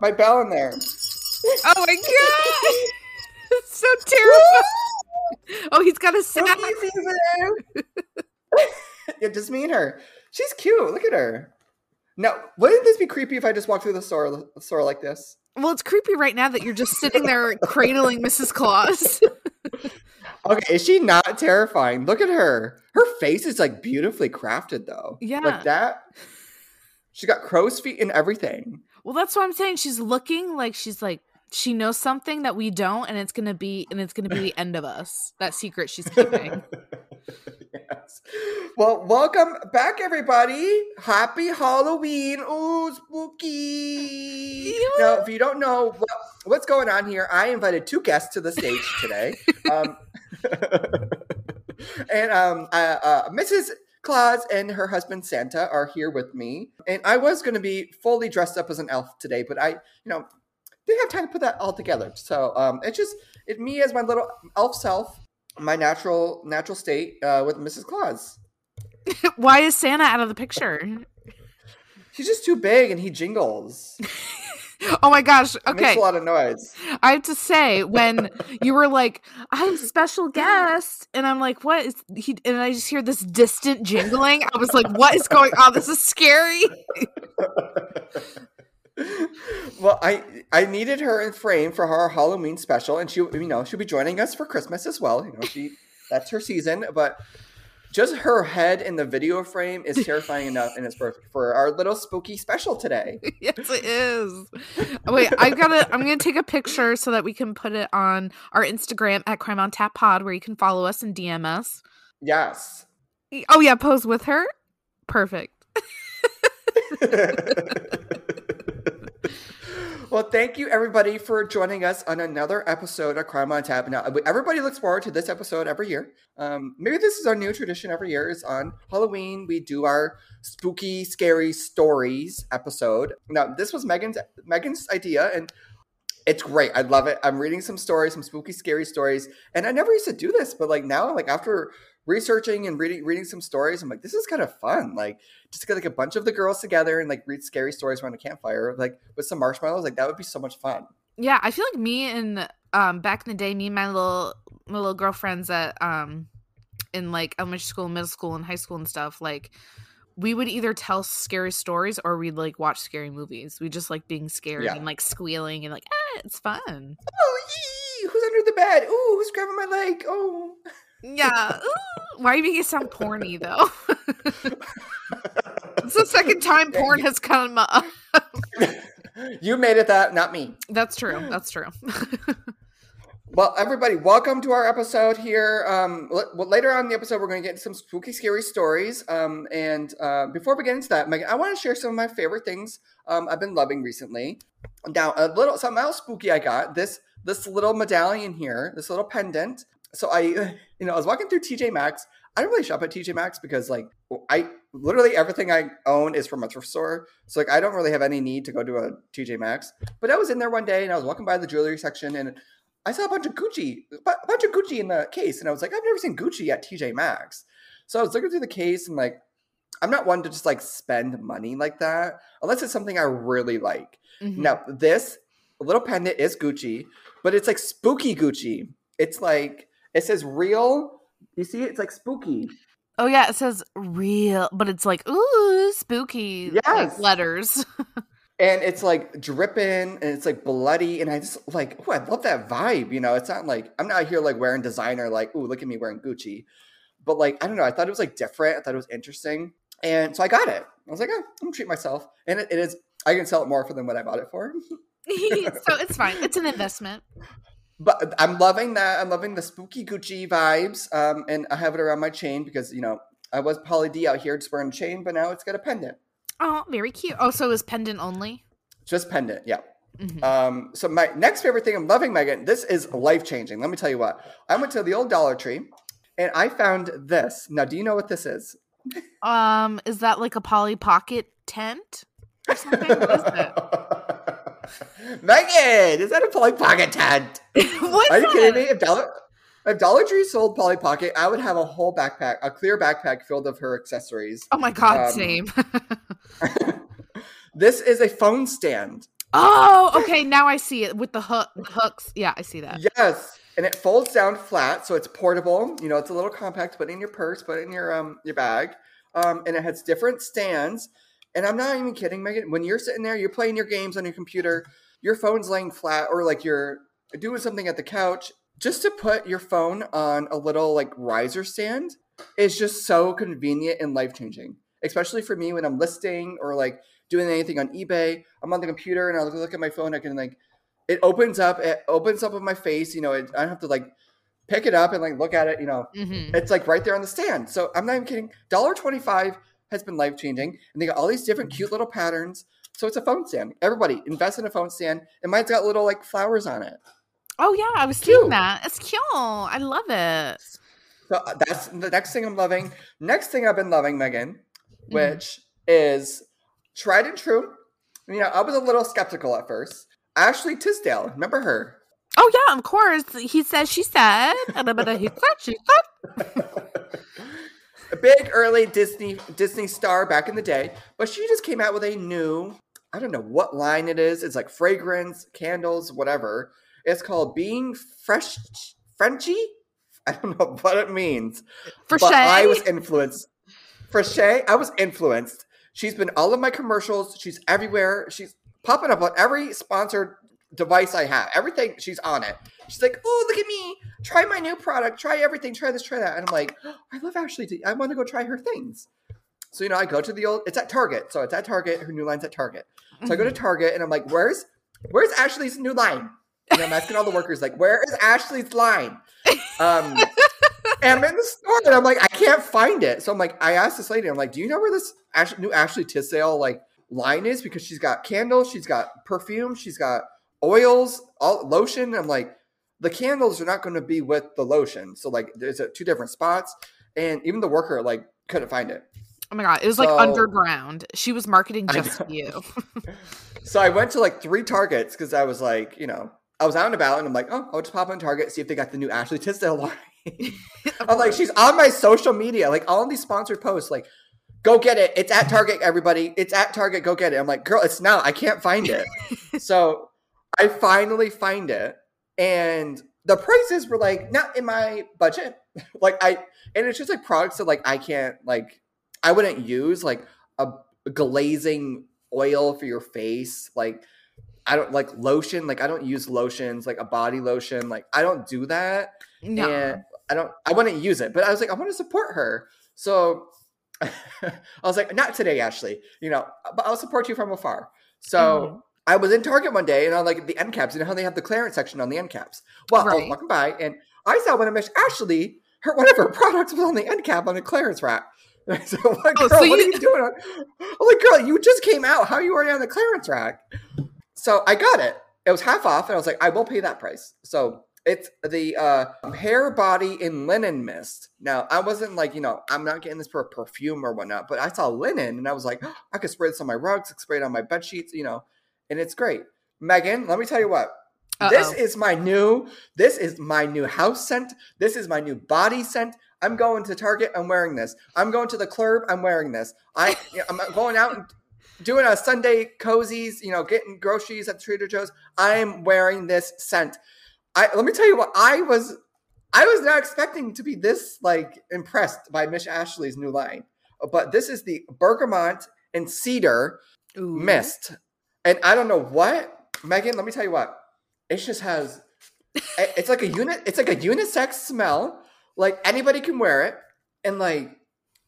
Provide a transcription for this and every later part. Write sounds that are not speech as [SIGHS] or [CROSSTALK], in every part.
my bell in there. Oh my god! [LAUGHS] So terrifying. Oh, he's got a [LAUGHS] sack. Yeah, just me and her. She's cute. Look at her. Now, wouldn't this be creepy if I just walked through the store, the store like this? Well, it's creepy right now that you're just sitting there [LAUGHS] cradling Mrs. Claus. Okay, is she not terrifying? Look at her. Her face is like beautifully crafted, though. Yeah. like that. She got crow's feet and everything. Well, that's what I'm saying. She's looking like she's like she knows something that we don't, and it's gonna be and it's gonna be the end of us. That secret she's keeping. [LAUGHS] yes. Well, welcome back, everybody. Happy Halloween. Ooh, spooky. Now, if you don't know what, what's going on here, I invited two guests to the stage today. [LAUGHS] um, [LAUGHS] and um, uh, uh, Mrs. Claus and her husband Santa are here with me. And I was going to be fully dressed up as an elf today, but I, you know, didn't have time to put that all together. So um, it's just it me as my little elf self, my natural natural state uh, with Mrs. Claus. [LAUGHS] Why is Santa out of the picture? He's just too big and he jingles. [LAUGHS] Oh my gosh. Makes Okay. a lot of noise. I have to say, when you were like, I'm special guest, and I'm like, what is he? And I just hear this distant jingling. I was like, what is going on? This is scary. well, I I needed her in frame for our Halloween special, and she you know she'll be joining us for Christmas as well. You know she that's her season, but just her head in the video frame is [LAUGHS] terrifying enough, and it's perfect for our little spooky special today. [LAUGHS] yes, it is. Oh, wait, I gotta. I'm gonna take a picture so that we can put it on our Instagram at Crime on Tap Pod, where you can follow us and DM us. Yes. Oh yeah, pose with her. Perfect. [LAUGHS] well, thank you everybody for joining us on another episode of Crime on Tap. Now, everybody looks forward to this episode every year. Um, maybe this is our new tradition every year. Is on Halloween we do our spooky, scary stories episode. Now, this was Megan's Megan's idea, and it's great. I love it. I'm reading some stories, some spooky, scary stories, and I never used to do this, but like now, like after researching and reading reading some stories, I'm like, this is kind of fun. Like just get like a bunch of the girls together and like read scary stories around a campfire, like with some marshmallows. Like that would be so much fun. Yeah, I feel like me and um back in the day, me and my little my little girlfriends at um in like elementary school, middle school, and high school and stuff, like we would either tell scary stories or we'd like watch scary movies. We just like being scared Yeah. and like squealing and like, ah, it's fun. Oh, who's under the bed? Oh, who's grabbing my leg? Oh. [LAUGHS] Yeah. Ooh. Why are you making it sound porny though? [LAUGHS] it's the second time porn has come up. [LAUGHS] you made it that, not me. That's true. That's true. [LAUGHS] Well, everybody, welcome to our episode here. Um, l- well, later on in the episode, we're going to get into some spooky, scary stories. Um, and uh, before we get into that, Megan, I want to share some of my favorite things um, I've been loving recently. Now, a little something else spooky I got this this little medallion here, this little pendant. So I, [LAUGHS] you know, I was walking through TJ Maxx. I don't really shop at TJ Maxx because, like, I literally everything I own is from a thrift store. So, like, I don't really have any need to go to a TJ Maxx. But I was in there one day and I was walking by the jewelry section and I saw a bunch of Gucci, a bunch of Gucci in the case, and I was like, I've never seen Gucci at TJ Maxx. So I was looking through the case, and like, I'm not one to just like spend money like that unless it's something I really like. Mhm. Now, this little pendant is Gucci, but it's like spooky Gucci. It's like it says real. You see, it's like spooky. Oh yeah, it says real, but it's like ooh spooky like, Yes. letters. [LAUGHS] and it's like dripping and it's like bloody and i just like oh i love that vibe you know it's not like i'm not here like wearing designer like ooh look at me wearing gucci but like i don't know i thought it was like different i thought it was interesting and so i got it i was like oh, i'm gonna treat myself and it, it is i can sell it more for than what i bought it for [LAUGHS] [LAUGHS] so it's fine. It's an investment. But i'm loving that i'm loving the spooky gucci vibes um and i have it around my chain because you know i was Pauly D out here just wearing a chain but now it's got a pendant Oh, very cute. Oh, so is pendant only? just pendant yeah Mhm. Um, so my next favorite thing I'm loving, Megan, this is life changing. Let me tell you what. I went to the old Dollar Tree and I found this. Now, do you know what this is? Um, is that like a Polly Pocket tent or something? what is it? [LAUGHS] [LAUGHS] Megan, is that a Polly Pocket tent? [LAUGHS] what Are you kidding me? If Dollar if Dollar Tree sold Polly Pocket, I would have a whole backpack, a clear backpack filled of her accessories. Oh my god, Um, same. [LAUGHS] this is a phone stand. Oh, okay. Now I see it with the hook hooks. Yeah, I see that. Yes, and it folds down flat, so it's portable. You know, it's a little compact. Put it in your purse, put it in your um your bag, um, and it has different stands. And I'm not even kidding, Megan. When you're sitting there, you're playing your games on your computer, your phone's laying flat, or like you're doing something at the couch. Just to put your phone on a little like riser stand is just so convenient and life changing, especially for me when I'm listing or like doing anything on eBay. I'm on the computer and I'll look at my phone. I can like, it opens up. It opens up with my face. You know, it, I don't have to like pick it up and like look at it. You know, Mhm. it's like right there on the stand. So I'm not even kidding. Dollar twenty five has been life changing, and they got all these different cute little patterns. So it's a phone stand. Everybody invest in a phone stand, and mine's got little like flowers on it. Oh yeah, I was Cute. seeing that. It's cute. I love it. So uh, that's the next thing I'm loving. Next thing I've been loving, Megan, Mhm. which is tried and true. You know, I was a little skeptical at first. Ashley Tisdale, remember her? Oh yeah, of course. He said, she said, he said, she said. [LAUGHS] a big early Disney Disney star back in the day, but she just came out with a new, I don't know what line it is. It's like fragrance, candles, whatever. It's called Being Fresh Frenchy. I don't know [LAUGHS] what it means. For but I was influenced. Frenshe, I was influenced. She's been all of my commercials. She's everywhere. She's popping up on every sponsored device I have. Everything, she's on it. She's like, "Oh, look at me! Try my new product. Try everything. Try this. Try that." And I'm like, oh, "I love Ashley. T- I want to go try her things." So you know, I go to the old. It's at Target. So it's at Target. Her new line's at Target. So I go to Target and I'm like, "Where's, where's Ashley's new line?" And I'm asking all the workers, like, "Where is Ashley's line?" Um, [LAUGHS] and I'm in the store and I'm like, I can't find it. So I'm like, I asked this lady, I'm like, do you know where this Ash- new Ashley Tisdale like line is? Because she's got candles, she's got perfume, she's got oils, all lotion. I'm like, the candles are not going to be with the lotion. So like, there's a, two different spots, and even the worker like couldn't find it. Oh my god, it was like underground. She was marketing just for you. [LAUGHS] [LAUGHS] So I went to like three Targets because I was like, you know, I was out and about, and I'm like, oh, I'll just pop on Target see if they got the new Ashley Tisdale line. [LAUGHS] I'm like, she's on my social media, like all these sponsored posts, like, go get it. It's at Target, everybody. It's at Target. Go get it. I'm like, girl, it's not. I can't find it. so I finally find it, and the prices were like not in my budget. [LAUGHS] like I, and it's just like products that like I can't like, I wouldn't use like a glazing oil for your face, like. I don't like lotion. Like I don't use lotions, like a body lotion. Like I don't do that no. and I don't I wouldn't use it, but I was like, I want to support her. So [LAUGHS] I was like, not today, Ashley, you know, but I'll support you from afar. So Mhm. I was in Target one day and I'm like the end caps, you know how they have the clearance section on the end caps. Well, I was walking by and I saw one of Miss Ashley, her one of her [LAUGHS] products was on the end cap on the clearance rack. [LAUGHS] And I said, what, Oh, so what you- are you doing? On? I'm like, girl, you just came out. How are you already on the clearance rack? So I got it. It was half off, and I was like, I will pay that price. So it's the uh, hair, body, in linen mist. Now I wasn't like, you know, I'm not getting this for a perfume or whatnot, but I saw linen, and I was like, I could spray this on my rugs, I could spray it on my bed sheets, you know, and it's great. Megan, let me tell you what. This Uh-oh. is my new. This is my new house scent. This is my new body scent. I'm going to Target. I'm wearing this. I'm going to the club. I'm wearing this. I [LAUGHS] I'm going out and doing a Sunday cozies. You know, getting groceries at Trader Joe's. I'm wearing this scent. I let me tell you what I was. I was not expecting to be this like impressed by Miss Ashley's new line, but this is the bergamot and cedar Ooh. mist. And I don't know what, Megan, let me tell you what. It just has it's like a unit, it's like a unisex smell. Like anybody can wear it. And like,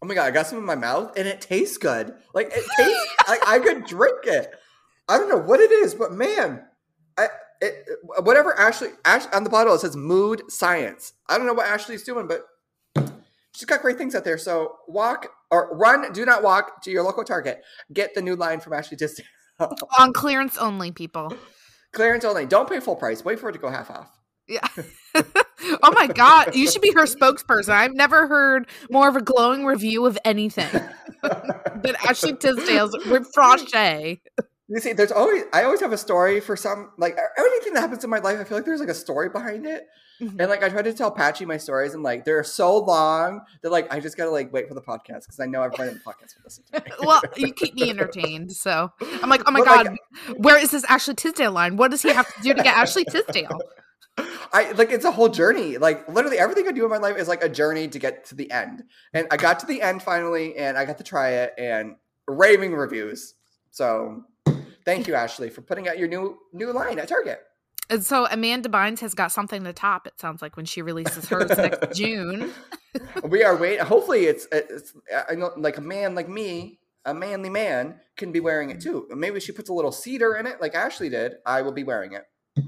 oh my god, I got some in my mouth and it tastes good. Like it tastes [LAUGHS] like I could drink it. I don't know what it is, but man, I it, whatever Ashley Ash on the bottle it says mood science. I don't know what Ashley's doing, but she's got great things out there. So walk or run, do not walk to your local Target. Get the new line from Ashley Disney. [LAUGHS] On clearance only, people. Clearance only. Don't pay full price. Wait for it to go half off. Yeah. [LAUGHS] oh my god, you should be her spokesperson. I've never heard more of a glowing review of anything [LAUGHS] than Ashley Tisdale's with Frenshe. You see, there's always I always have a story for some like everything that happens in my life. I feel like there's like a story behind it, Mhm. and like I try to tell Patchy my stories, and like they're so long that like I just gotta like wait for the podcast because I know everybody in the podcast will listen to me. [LAUGHS] well, you keep me entertained, so I'm like, oh my god, like, where is this Ashley Tisdale line? What does he have to do to get Ashley Tisdale? [LAUGHS] I like it's a whole journey. Like literally everything I do in my life is like a journey to get to the end. And I got to the end finally, and I got to try it, and raving reviews. So thank you, Ashley, for putting out your new new line at Target. And so Amanda Bynes has got something to top. It sounds like when she releases hers next [LAUGHS] June. we are waiting. Hopefully, it's uh, it's uh, I know like a man like me, a manly man, can be wearing it too. Maybe she puts a little cedar in it, like Ashley did. I will be wearing it.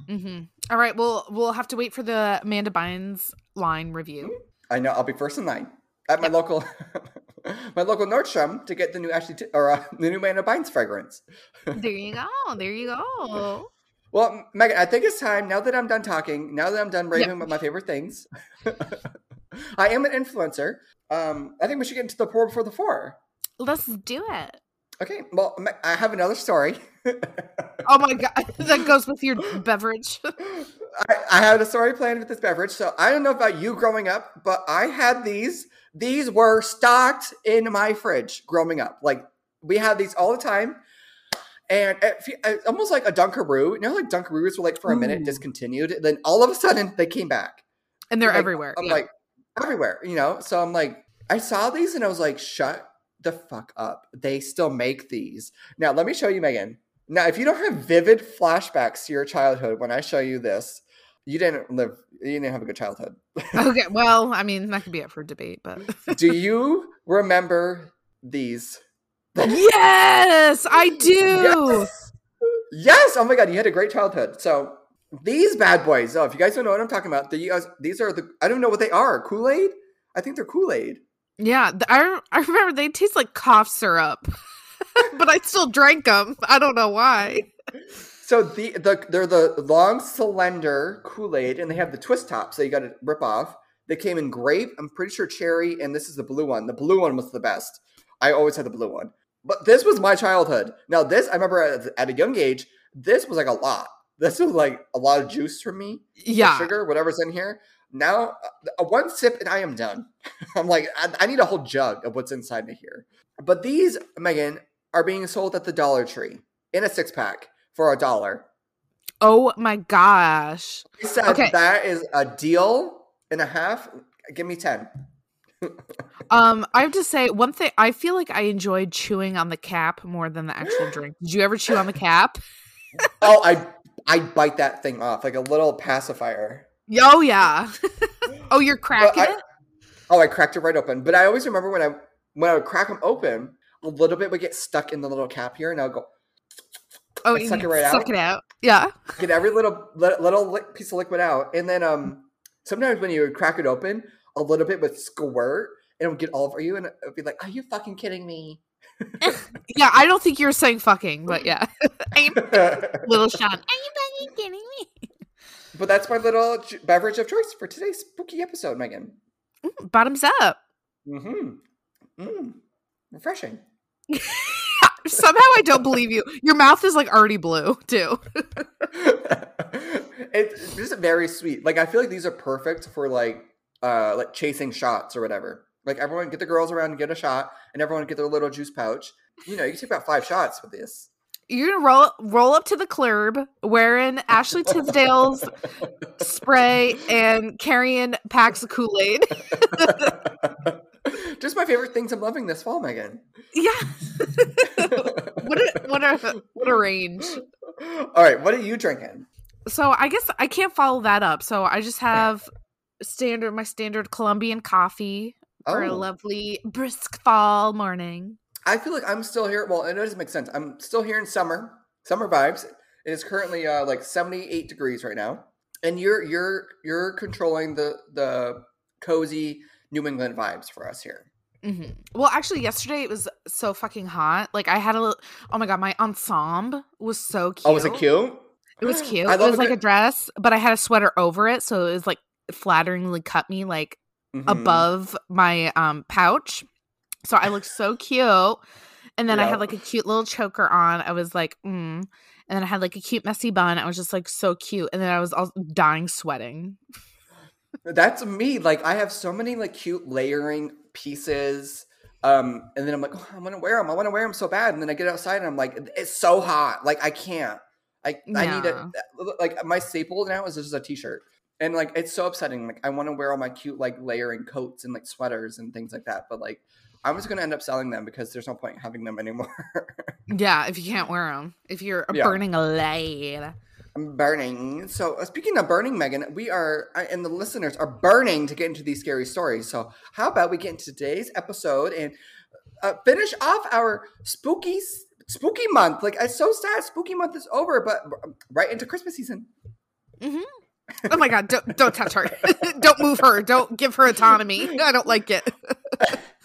hmm All right, well, we'll have to wait for the Amanda Bynes line review. Mm-hmm. I know I'll be first in line at my local [LAUGHS] [LAUGHS] my local Nordstrom to get the new Ashley T- or uh, the new Amanda Bynes fragrance. [LAUGHS] There you go. There you go. Well, Megan, I think it's time now that I'm done talking. Now that I'm done raving about my favorite things, [LAUGHS] I am an influencer. Um, I think we should get into the pour before the four. Let's do it. Okay. Well, I have another story. Oh my god, that goes with your beverage. I, I had a story planned with this beverage. So I don't know about you growing up, but I had these. These were stocked in my fridge growing up. Like we had these all the time. And it, almost like a Dunkaroo. You know, like Dunkaroos were like for a minute Ooh. discontinued. Then all of a sudden they came back. And they're Like, everywhere. I'm yeah. like everywhere, you know. So I'm like, I saw these and I was like, shut the fuck up. They still make these. Now let me show you, Megan. Now, if you don't have vivid flashbacks to your childhood when I show you this, you didn't live. You didn't have a good childhood. [LAUGHS] okay, well, I mean, that could be up for debate, but [LAUGHS] Do you remember these? yes, I [LAUGHS] do. Yes. Yes. Oh my god, you had a great childhood. So these bad boys. Oh, if you guys don't know what I'm talking about, the, you these are the. I don't know what they are. Kool Aid. I think they're Kool Aid. Yeah, I I remember they taste like cough syrup, but I still drank them. I don't know why. So the the they're the long slender Kool Aid, and they have the twist top, so you got to rip off. They came in grape, I'm pretty sure cherry, and this is the blue one. The blue one was the best. I always had the blue one, but this was my childhood. Now this, I remember at, at a young age, this was like a lot. This was like a lot of juice for me. Yeah, sugar, whatever's in here. Now, uh, one sip and I am done. [LAUGHS] I'm like, I, I need a whole jug of what's inside of here. But these, Megan, are being sold at the Dollar Tree in a six pack for a dollar. Oh my gosh. He said Okay. that is a deal and a half. Give me 10. [LAUGHS] Um, I have to say one thing. I feel like I enjoyed chewing on the cap more than the actual drink. Did you ever chew on the cap? [LAUGHS] Oh, I I bite that thing off like a little pacifier. Oh yeah. [LAUGHS] oh, you're cracking I- it. Oh, I cracked it right open. But I always remember when I when I would crack them open, a little bit would get stuck in the little cap here, and I'll go Oh, suck it right suck out. it out. Yeah. get every little little piece of liquid out, and then um sometimes when you would crack it open, a little bit would squirt, and it would get all over you, and it would be like, "Are you fucking kidding me?" [LAUGHS] Yeah. I don't think you're saying fucking, but yeah. [LAUGHS] [LAUGHS] Little Sean. Are you fucking kidding me? but that's my little beverage of choice for today's spooky episode, Megan. Mm, Bottoms up. Mm-hmm. Mm. Refreshing. Somehow I don't believe you. Your mouth is like already blue too. [LAUGHS] it's just very sweet. Like I feel like these are perfect for like uh like chasing shots or whatever. Like everyone get the girls around and get a shot, and everyone get their little juice pouch. You know, you can take about five shots with this. You're gonna roll roll up to the club wearing Ashley Tisdale's spray and carrying packs of Kool Aid. [LAUGHS] [LAUGHS] Just my favorite things I'm loving this fall, Megan. Yeah. [LAUGHS] what a what a what a range. All right, what are you drinking? So I guess I can't follow that up. So I just have standard my standard Colombian coffee for a Oh. lovely brisk fall morning. I feel like I'm still here. Well, it doesn't make sense. I'm still here in summer, summer vibes. It is currently uh, like 78 degrees right now, and you're you're you're controlling the the cozy New England vibes for us here. hmm Well, actually, yesterday it was so fucking hot. Like I had a little. Oh my god, my ensemble was so cute. Oh, was it cute? It was cute. It was [GASPS] like a dress, but I had a sweater over it, so it was like flatteringly cut me like Mhm. above my um pouch. So I looked so [SIGHS] cute. And then I had like a cute little choker on. I was like, mm. And then I had like a cute messy bun. I was just like so cute. And then I was all dying sweating. That's me. Like I have so many like cute layering pieces. Um, and then I'm like, oh, I want to wear them. I want to wear them so bad. And then I get outside and I'm like, it's so hot. Like I can't. I I need Yeah. it. Like my staple now is just a t-shirt. And like it's so upsetting. Like I want to wear all my cute like layering coats and like sweaters and things like that. But like I'm just gonna end up selling them because there's no point having them anymore. [LAUGHS] Yeah, if you can't wear them, if you're Yeah. burning light. I'm burning. So uh, speaking of burning, Megan, we are I- and the listeners are burning to get into these scary stories. So how about we get into today's episode and uh, finish off our spooky spooky month? Like it's so sad, spooky month is over, but right into Christmas season. Mm-hmm. Oh my god, don't don't touch her. [LAUGHS] don't move her. Don't give her autonomy. I don't like it. [LAUGHS]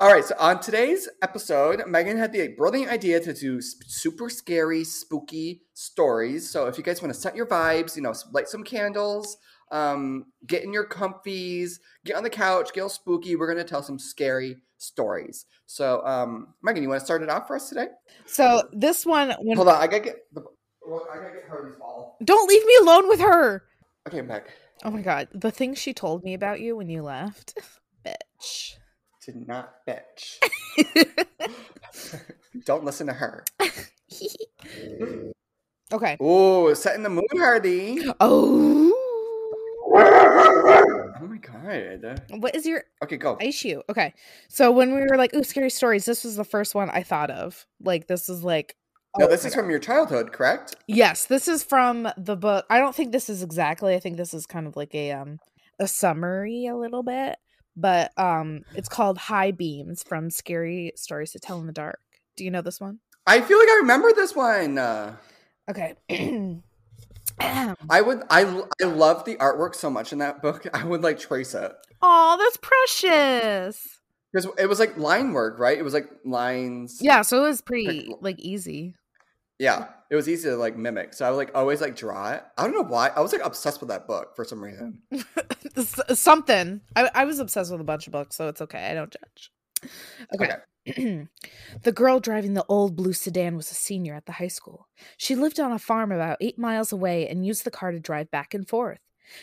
All right, so on today's episode, Megan had the brilliant idea to do sp- super scary, spooky stories. So if you guys want to set your vibes, you know, light some candles, um, get in your comfies, get on the couch, get all spooky. We're gonna tell some scary stories. So, um, Megan, you want to start it off for us today? So this one when Hold on, I gotta get the. Well, I gotta get Harley's ball. don't leave me alone with her. Okay, I'm back. Oh my god, the thing she told me about you when you left. [LAUGHS] Bitch. Did not bitch. [LAUGHS] [LAUGHS] Don't listen to her. [LAUGHS] okay. Oh, setting the mood, Hardy. Oh. Oh my god. What is your Okay, go. issue? Okay. So when we were like, ooh, scary stories, this was the first one I thought of. Like this is like No, oh this is God. from your childhood, correct? Yes, this is from the book. I don't think this is exactly. I think this is kind of like a um a summary a little bit, but um it's called High Beams from Scary Stories to Tell in the Dark. Do you know this one? I feel like I remember this one. Uh, Okay. [CLEARS THROAT] I would. I I love the artwork so much in that book. I would like trace it Oh, that's precious. because it was like line work, right? It was like lines. Yeah, so it was pretty like easy. Yeah. It was easy to like mimic. So I would like always like draw it. I don't know why. I was like obsessed with that book for some reason. [LAUGHS] Something. I, I was obsessed with a bunch of books, so it's okay. I don't judge. Okay. [CLEARS THROAT] the girl driving the old blue sedan was a senior at the high school. She lived on a farm about eight miles away and used the car to drive back and forth.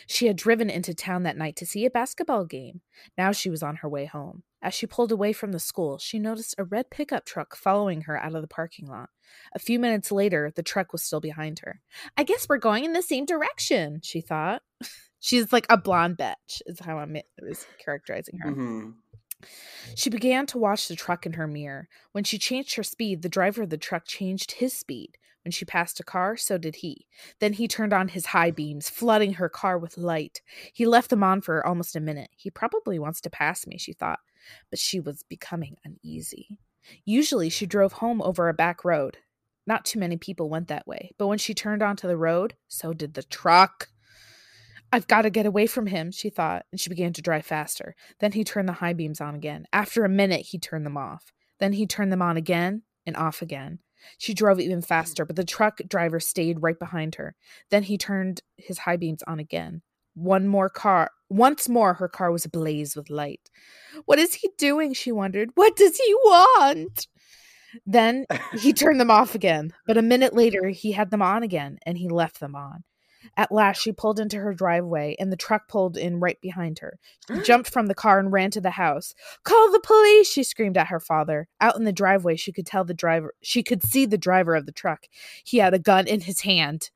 She had driven into town that night to see a basketball game. Now she was on her way home. As she pulled away from the school, she noticed a red pickup truck following her out of the parking lot. A few minutes later, the truck was still behind her. I guess we're going in the same direction, she thought. [LAUGHS] She's like a blonde bitch, is how I'm is characterizing her. hmm She began to watch the truck in her mirror. When she changed her speed, the driver of the truck changed his speed. When she passed a car, so did he. Then he turned on his high beams, flooding her car with light. He left them on for almost a minute. He probably wants to pass me, she thought, but she was becoming uneasy. Usually she drove home over a back road. Not too many people went that way, but when she turned onto the road, so did the truck. I've got to get away from him, she thought, and she began to drive faster. Then he turned the high beams on again. After a minute, he turned them off. Then he turned them on again and off again. She drove even faster, but the truck driver stayed right behind her. Then he turned his high beams on again. One more car. Once more, her car was ablaze with light. What is he doing? She wondered. What does he want? Then he turned them off again, but a minute later, he had them on again and he left them on. At last, she pulled into her driveway and the truck pulled in right behind her. She jumped from the car and ran to the house. Call the police, she screamed at her father. Out in the driveway, she could tell the driver, she could see the driver of the truck. He had a gun in his hand.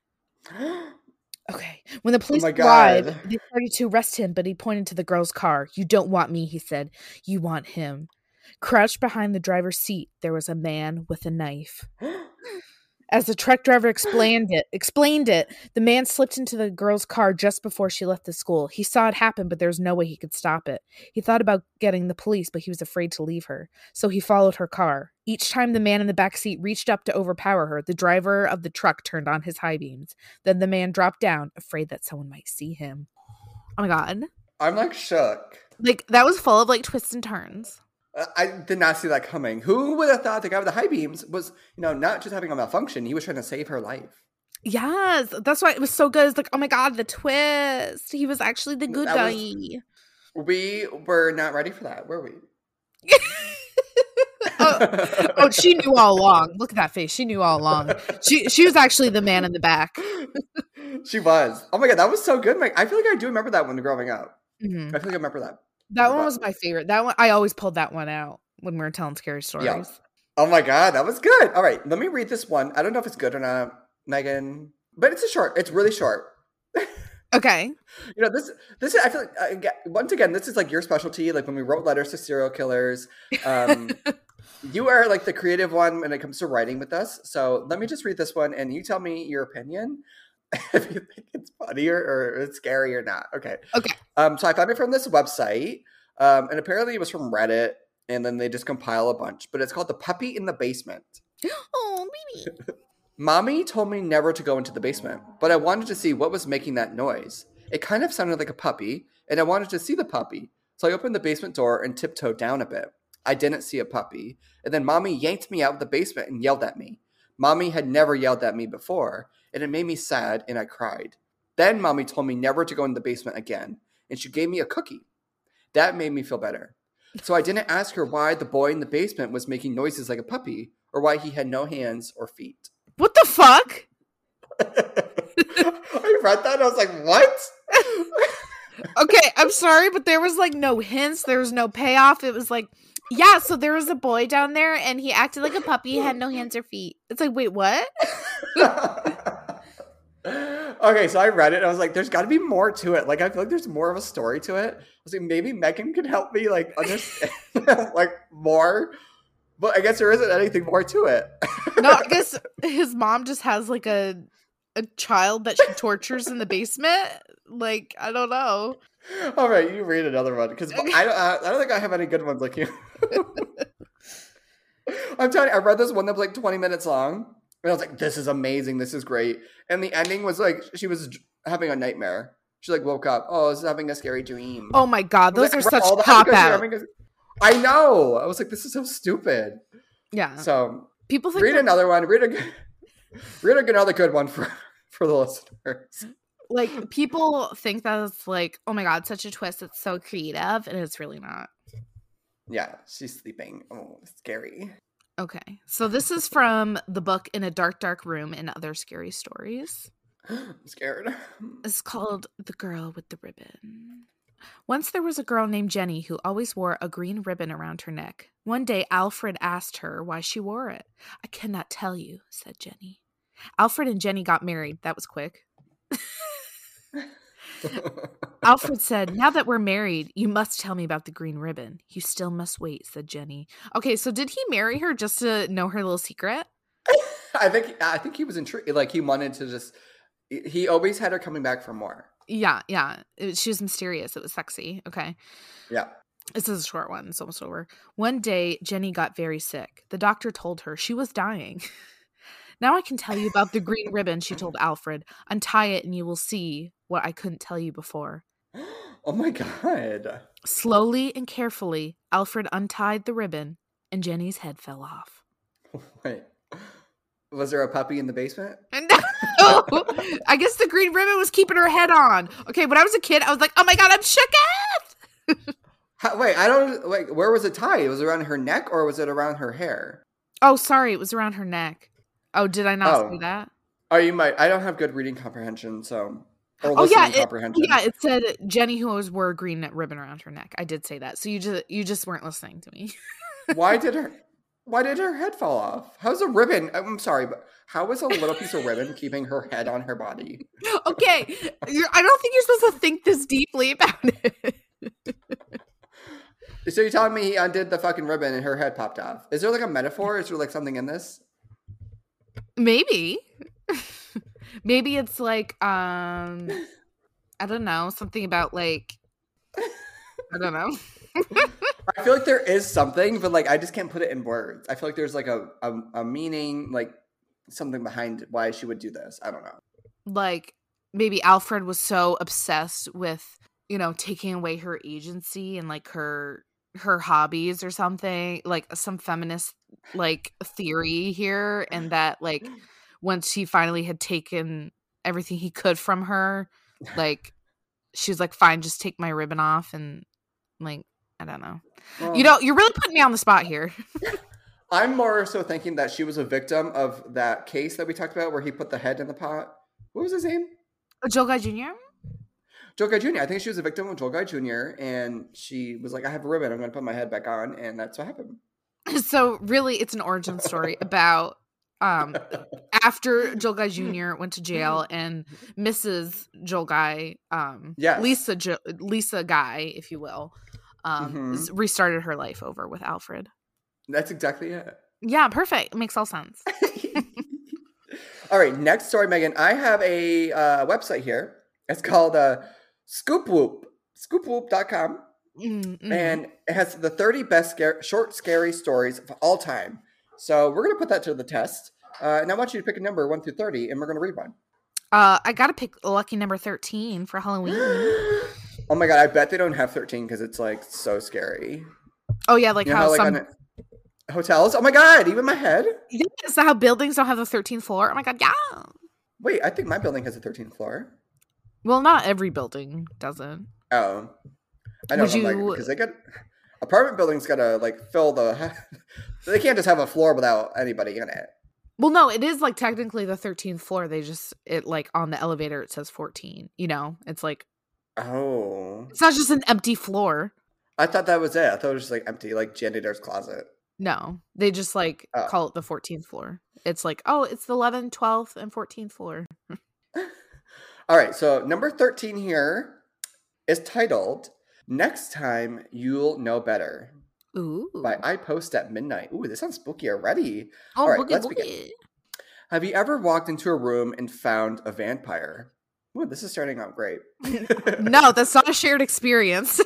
Okay. When the oh police my arrived, they started to arrest him, but he pointed to the girl's car. You don't want me, he said. You want him. Crouched behind the driver's seat, there was a man with a knife. [GASPS] Oh As the truck driver explained it, explained it, the man slipped into the girl's car just before she left the school. He saw it happen, but there was no way he could stop it. He thought about getting the police, but he was afraid to leave her. So he followed her car. Each time the man in the back seat reached up to overpower her, the driver of the truck turned on his high beams. Then the man dropped down, afraid that someone might see him. Oh my god. I'm like shook. Like that was full of like twists and turns. Uh, I did not see that coming. Who would have thought the guy with the high beams was, you know, not just having a malfunction, he was trying to save her life. Yes, that's why it was so good. It's like, oh my god, the twist. He was actually the good That guy. was- We were not ready for that, were we? [LAUGHS] oh, oh, she knew all along. Look at that face. She knew all along. She she was actually the man in the back. [LAUGHS] she was. Oh my god, that was so good. Mike. I feel like I do remember that one growing up. Mm-hmm. I feel like I remember that. That one was my favorite. That one I always pulled that one out when we were telling scary stories. Yeah. Oh my god, that was good. All right, let me read this one. I don't know if it's good or not, Megan, but it's a short. It's really short. [LAUGHS] Okay. You know this. This is. I feel like uh, once again, this is like your specialty. Like when we wrote letters to serial killers, um, [LAUGHS] you are like the creative one when it comes to writing with us. So let me just read this one, and you tell me your opinion [LAUGHS] if you think it's funny or, or it's scary or not. Okay. Okay. Um. So I found it from this website, um, and apparently it was from Reddit, and then they just compile a bunch. But it's called "The Puppy in the Basement." [GASPS] Oh, baby. [LAUGHS] Mommy told me never to go into the basement, but I wanted to see what was making that noise. It kind of sounded like a puppy, and I wanted to see the puppy. So I opened the basement door and tiptoed down a bit. I didn't see a puppy, and then Mommy yanked me out of the basement and yelled at me. Mommy had never yelled at me before, and it made me sad, and I cried. Then Mommy told me never to go in the basement again, and she gave me a cookie. That made me feel better. So I didn't ask her why the boy in the basement was making noises like a puppy, or why he had no hands or feet. What the fuck? [LAUGHS] I read that and I was like, what? [LAUGHS] okay, I'm sorry, but there was like no hints, there was no payoff. It was like, yeah, so there was a boy down there and he acted like a puppy, had no hands or feet. It's like, wait, what? [LAUGHS] okay, so I read it I was like, there's got to be more to it. Like, I feel like there's more of a story to it. I was like, maybe Megan could help me, like, understand, [LAUGHS] like, more. But I guess there isn't anything more to it. [LAUGHS] no, I guess his mom just has like a a child that she tortures in the basement. Like I don't know. All right, you read another one because I don't. I don't think I have any good ones like you. [LAUGHS] I'm telling you, I read this one that was like 20 minutes long, and I was like, "This is amazing. This is great." And the ending was like she was having a nightmare. She like woke up. Oh, I was having a scary dream. Oh my god, those like, are such pop out. I know. I was like, this is so stupid. Yeah. So people think read another one. Read a read another good one for for the listeners. Like people think that it's like, oh my god, such a twist. It's so creative, and it's really not. Yeah, she's sleeping. Oh, scary. Okay, so this is from the book "In a Dark, Dark Room" and other scary stories. [GASPS] I'm scared. [LAUGHS] It's called "The Girl with the Ribbon." Once there was a girl named Jenny who always wore a green ribbon around her neck. One day Alfred asked her why she wore it. I cannot tell you, said Jenny. Alfred and Jenny got married. That was quick. [LAUGHS] Alfred said, Now that we're married, you must tell me about the green ribbon. You still must wait, said Jenny. Okay, so did he marry her just to know her little secret? [LAUGHS] I think I think he was intrigued. Like he wanted to just he always had her coming back for more. Yeah, yeah. It, she was mysterious. It was sexy. Okay. Yeah. This is a short one. It's almost over. One day, Jenny got very sick. The doctor told her she was dying. [LAUGHS] now I can tell you about the green ribbon, she told Alfred. Untie it and you will see what I couldn't tell you before. [GASPS] Oh my God. Slowly and carefully, Alfred untied the ribbon and Jenny's head fell off. [LAUGHS] Wait. Was there a puppy in the basement? [LAUGHS] No. [LAUGHS] I guess the green ribbon was keeping her head on. Okay, when I was a kid, I was like, "Oh my god, I'm shook How, wait, I don't like. Where was it tied? Was it around her neck or was it around her hair? Oh, sorry, it was around her neck. Oh, did I not oh. say that? Oh, you might. I don't have good reading comprehension, so. Oh yeah, it, yeah. It said Jenny who always wore a green ribbon around her neck. I did say that, so you just you just weren't listening to me. Why [LAUGHS] did her? Why did her head fall off? How's a ribbon? I'm sorry, but how is a little piece of ribbon keeping her head on her body? [LAUGHS] Okay, you're, I don't think you're supposed to think this deeply about it. [LAUGHS] so you're telling me he undid the fucking ribbon and her head popped off? Is there like a metaphor? Is there like something in this? Maybe. Maybe it's like um I don't know, something about like I don't know. [LAUGHS] I feel like there is something, but like I just can't put it in words. I feel like there's like a, a, a meaning, like something behind why she would do this. I don't know. Like maybe Alfred was so obsessed with, you know, taking away her agency and like her her hobbies or something, like some feminist like theory here and that like once he finally had taken everything he could from her, like she was like fine, just take my ribbon off and like I don't know. Well, you know, you're really putting me on the spot here. [LAUGHS] I'm more so thinking that she was a victim of that case that we talked about where he put the head in the pot. What was his name? Uh, Joel Guy Jr. Joel Guy Jr. I think she was a victim of Joel Guy Jr. and she was like, I have a ribbon, I'm gonna put my head back on, and that's what happened. [LAUGHS] So really it's an origin story about um [LAUGHS] after Joel Guy Jr. went to jail and Mrs. Joel Guy, um Yes. Lisa jo- Lisa Guy, if you will, um Mhm. s- restarted her life over with Alfred. That's exactly it. Yeah, perfect. Makes all sense. [LAUGHS] All right, next story, Megan. I have a uh, website here. It's called uh, Scoop Whoop, scoopwhoop.com. Mm, mhm. and it has the 30 best short scary stories of all time. So we're gonna put that to the test, uh, and I want you to pick a number one through 30, and we're gonna read one. uh I gotta pick lucky number 13 for Halloween. [GASPS] oh my god, I bet they don't have 13 because it's like so scary. Oh yeah, like you know how, some hotels? Oh my god, even my head. That how buildings don't have the 13th floor? Oh my god, yeah. Wait, I think my building has a 13th floor. Well, not every building doesn't. Oh, I know. Would I'm like you- because they got apartment buildings gotta like fill the. [LAUGHS] they can't just have a floor without anybody in it. Well, no, it is like technically the 13th floor. They just it like on the elevator it says 14. You know, it's like Oh, it's not just an empty floor. I thought that was it. I thought it was just like empty, like janitor's closet. No, they just like Oh. call it the 14th floor. It's like, oh, it's the 11th, 12th, and 14th floor. [LAUGHS] All right, so number 13 here is titled Next Time You'll Know Better Ooh. by I Post at Midnight. Ooh, this sounds spooky already. oh, all right, boogie, let's begin. Have you ever walked into a room and found a vampire? Ooh, this is starting out great. [LAUGHS] no, that's not a shared experience.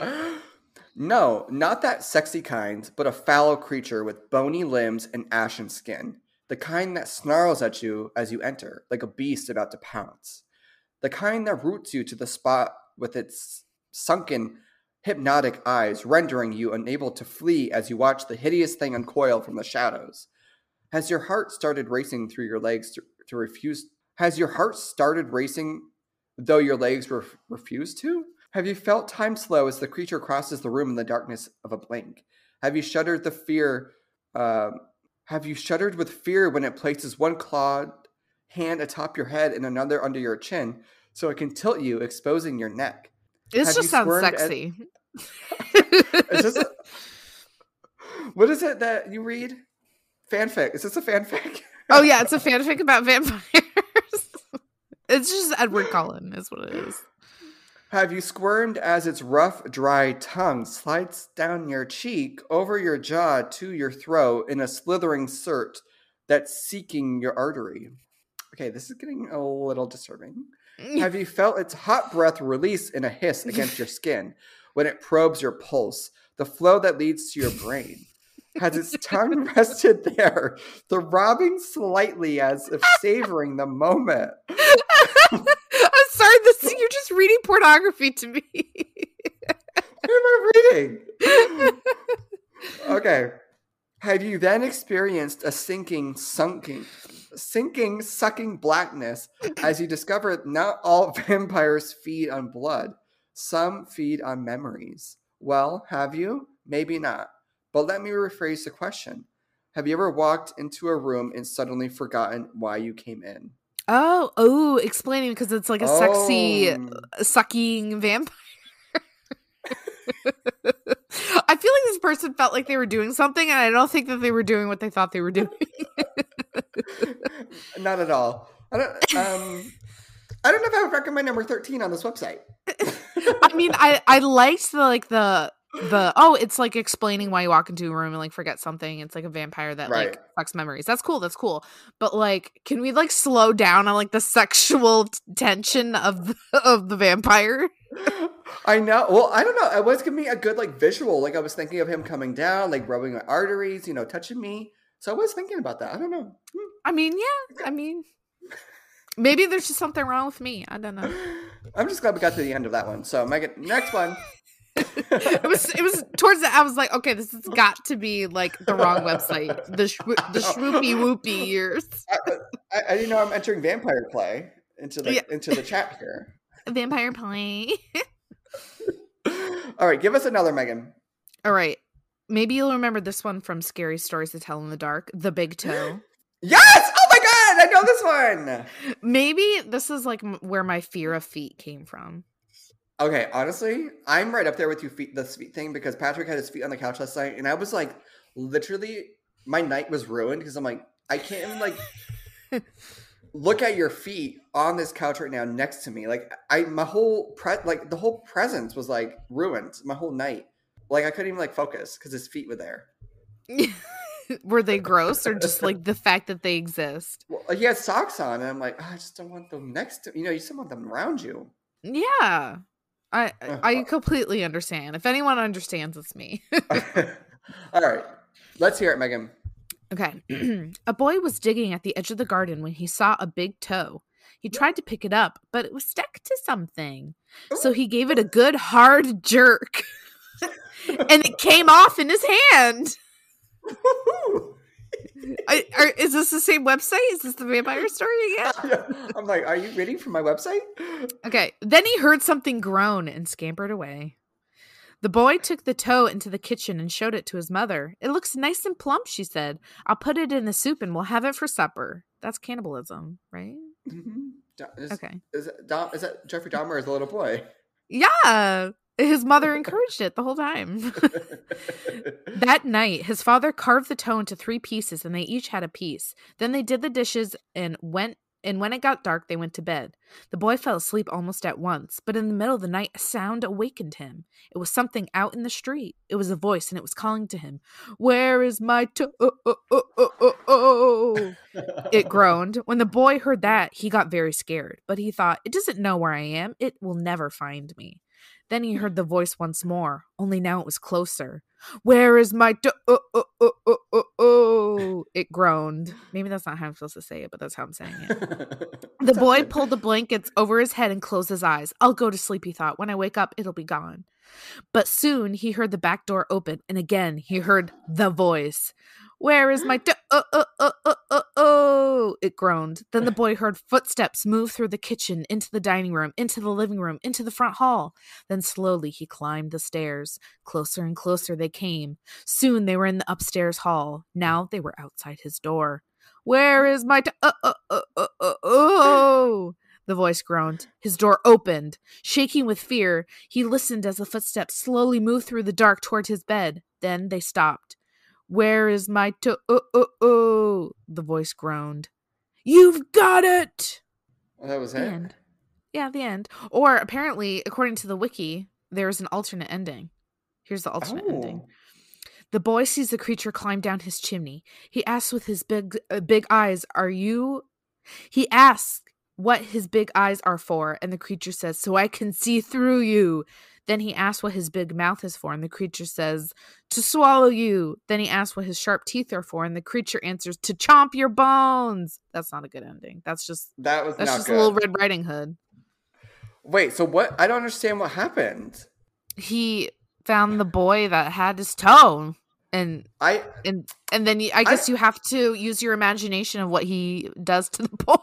[LAUGHS] no, not that sexy kind, but a foul creature with bony limbs and ashen skin. The kind that snarls at you as you enter, like a beast about to pounce. The kind that roots you to the spot with its sunken, hypnotic eyes, rendering you unable to flee as you watch the hideous thing uncoil from the shadows. Has your heart started racing through your legs to, to refuse? Has your heart started racing though your legs ref- refuse to? Have you felt time slow as the creature crosses the room in the darkness of a blink? Have you shuddered the fear? Um, have you shuddered with fear when it places one clawed hand atop your head and another under your chin, so it can tilt you, exposing your neck? This just sounds at- sexy. [LAUGHS] Is this a- [LAUGHS] what is it that you read? Fanfic. Is this a fanfic? oh [LAUGHS] yeah, it's a fanfic about vampires. it's just Edward Cullen, is what it is. Have you squirmed as its rough, dry tongue slides down your cheek, over your jaw to your throat in a slithering cert that's seeking your artery? Okay, this is getting a little disturbing. [LAUGHS] Have you felt its hot breath release in a hiss against your skin when it probes your pulse, the flow that leads to your brain? Has its tongue [LAUGHS] rested there, throbbing slightly as if savoring the moment? [LAUGHS] I'm sorry, this you're just reading pornography to me. What am I reading? okay. Have you then experienced a sinking, sunking, sinking, sucking blackness as you discover not all [LAUGHS] vampires feed on blood? Some feed on memories. Well, have you? Maybe not. But let me rephrase the question. Have you ever walked into a room and suddenly forgotten why you came in? oh, oh, explaining because it's like a sexy Oh. Uh, sucking vampire. [LAUGHS] I feel like this person felt like they were doing something, and I don't think that they were doing what they thought they were doing. [LAUGHS] Not at all. I don't. Um, I don't know if I would recommend number thirteen on this website. [LAUGHS] I mean, I I liked the like the the oh, it's like explaining why you walk into a room and like forget something. It's like a vampire that Right. like sucks memories. That's cool. That's cool. But like, can we like slow down on like the sexual t- tension of the, of the vampire? I know. Well, I don't know. It was giving me a good like visual. Like I was thinking of him coming down, like rubbing my arteries, you know, touching me. So I was thinking about that. I don't know. Hmm. I mean, yeah. I mean, maybe there's just something wrong with me. I don't know. [SIGHS] I'm just glad we got to the end of that one. So Megan, next one. [LAUGHS] It was it was towards the I was like, okay, this has got to be like the wrong website. The shwo- the [LAUGHS] swoopy whoopy years. I, I, I didn't know I'm entering vampire play into the Yeah. into the chat here. Vampire play. [LAUGHS] All right, give us another Megan. All right. Maybe you'll remember this one from Scary Stories to Tell in the Dark, The Big Toe. [GASPS] Yes! Oh my god, I know this one. Maybe this is like where my fear of feet came from. Okay, honestly, I'm right up there with you feet the feet thing because Patrick had his feet on the couch last night, and I was like, literally, my night was ruined because I'm like, I can't even like [LAUGHS] look at your feet on this couch right now next to me. Like, I my whole pre like the whole presence was like ruined. My whole night, like I couldn't even like focus because his feet were there. [LAUGHS] Were they gross or just like the fact that they exist? Well, he had socks on, and I'm like, "Oh, I just don't want them next to you know. You still want them around you. Yeah. I Uh, I completely understand. If anyone understands, it's me. [LAUGHS] [LAUGHS] All right, let's hear it, Megan. Okay. [CLEARS THROAT] [CLEARS THROAT] a boy was digging at the edge of the garden when he saw a big toe. He tried to pick it up, but it was stuck to something. So he gave it a good hard jerk. [LAUGHS] and it came off in his hand. [LAUGHS] I, are, is this the same website? Is this the vampire story again? [LAUGHS] I'm like, are you reading from my website? Okay. Then he heard something groan and scampered away. The boy took the toe into the kitchen and showed it to his mother. It looks nice and plump, she said. I'll put it in the soup and we'll have it for supper. That's cannibalism, right? Mhm. Is, Okay. is, Dom, is that Jeffrey Dahmer as a little boy? Yeah. His mother [LAUGHS] encouraged it the whole time. [LAUGHS] that night, his father carved the toe into three pieces and they each had a piece. Then they did the dishes and went and when it got dark, they went to bed. The boy fell asleep almost at once, but in the middle of the night, a sound awakened him. It was something out in the street. It was a voice, and it was calling to him, Where is my toe? Oh, uh, oh, uh, oh, uh, oh." It [LAUGHS] groaned. When the boy heard that, he got very scared, but he thought, It doesn't know where I am. It will never find me. Then he heard the voice once more, only now it was closer. Where is my do- oh, oh, oh, oh, oh, oh, It groaned. Maybe that's not how I'm supposed to say it, but that's how I'm saying it. [LAUGHS] The boy pulled the blankets over his head and closed his eyes. I'll go to sleep, he thought. When I wake up, it'll be gone. But soon he heard the back door open, and again he heard the voice. Where is my do- oh, uh, oh, uh, oh, uh, oh, oh, oh, It groaned. Then the [SIGHS] boy heard footsteps move through the kitchen, into the dining room, into the living room, into the front hall. Then slowly he climbed the stairs. Closer and closer they came. Soon they were in the upstairs hall. Now they were outside his door. Where is my do- oh, oh, oh, oh, oh, oh? The voice groaned. His door opened. Shaking with fear, he listened as the footsteps slowly moved through the dark toward his bed. Then they stopped. Where is my to? Oh, oh, oh! The voice groaned. You've got it. Well, that was The it. end. Yeah, the end. Or apparently, according to the wiki, there is an alternate ending. Here's the alternate ending. Oh. The boy sees the creature climb down his chimney. He asks with his big uh, big eyes, "Are you?" He asks what his big eyes are for, and the creature says, "So I can see through you." Then he asks what his big mouth is for, and the creature says, "To swallow you." Then he asks what his sharp teeth are for, and the creature answers, "To chomp your bones." That's not a good ending. That's just That was that's not just good. a little Red Riding Hood. Wait, so what? I don't understand what happened. He found the boy that had his toe, and I and and then you, I guess you have to use your imagination of what he does to the [LAUGHS] boy.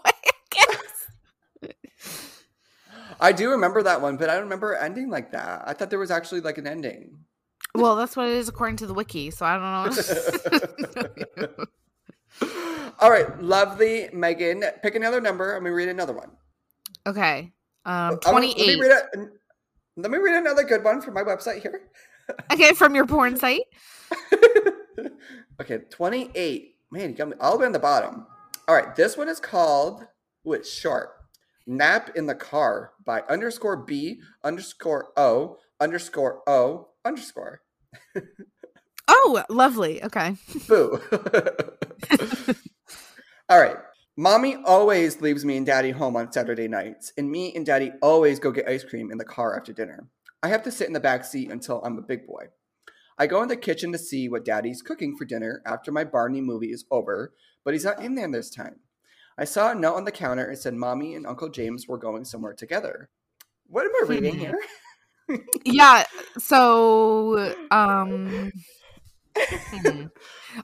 I do remember that one, but I don't remember ending like that. I thought there was actually like an ending. Well, that's what it is according to the wiki. So I don't know. [LAUGHS] All right, lovely Megan. Pick another number. I'm gonna read another one. okay, um, I'm- Let me read, a, let me read another good one from my website here. [LAUGHS] Okay, from your porn site. [LAUGHS] okay, 28. Man, you got me all the way on the bottom. All right, this one is called, oh, it's short. Nap in the car by underscore B underscore O underscore O underscore. [LAUGHS] Oh, lovely. Okay. Boo. [LAUGHS] all right. Mommy always leaves me and daddy home on Saturday nights, and me and daddy always go get ice cream in the car after dinner. I have to sit in the back seat until I'm a big boy. I go in the kitchen to see what daddy's cooking for dinner after my Barney movie is over, but he's not in there this time. I saw a note on the counter. It said Mommy and Uncle James were going somewhere together. What am I reading Hmm. here? Yeah. So, um. hmm. [LAUGHS]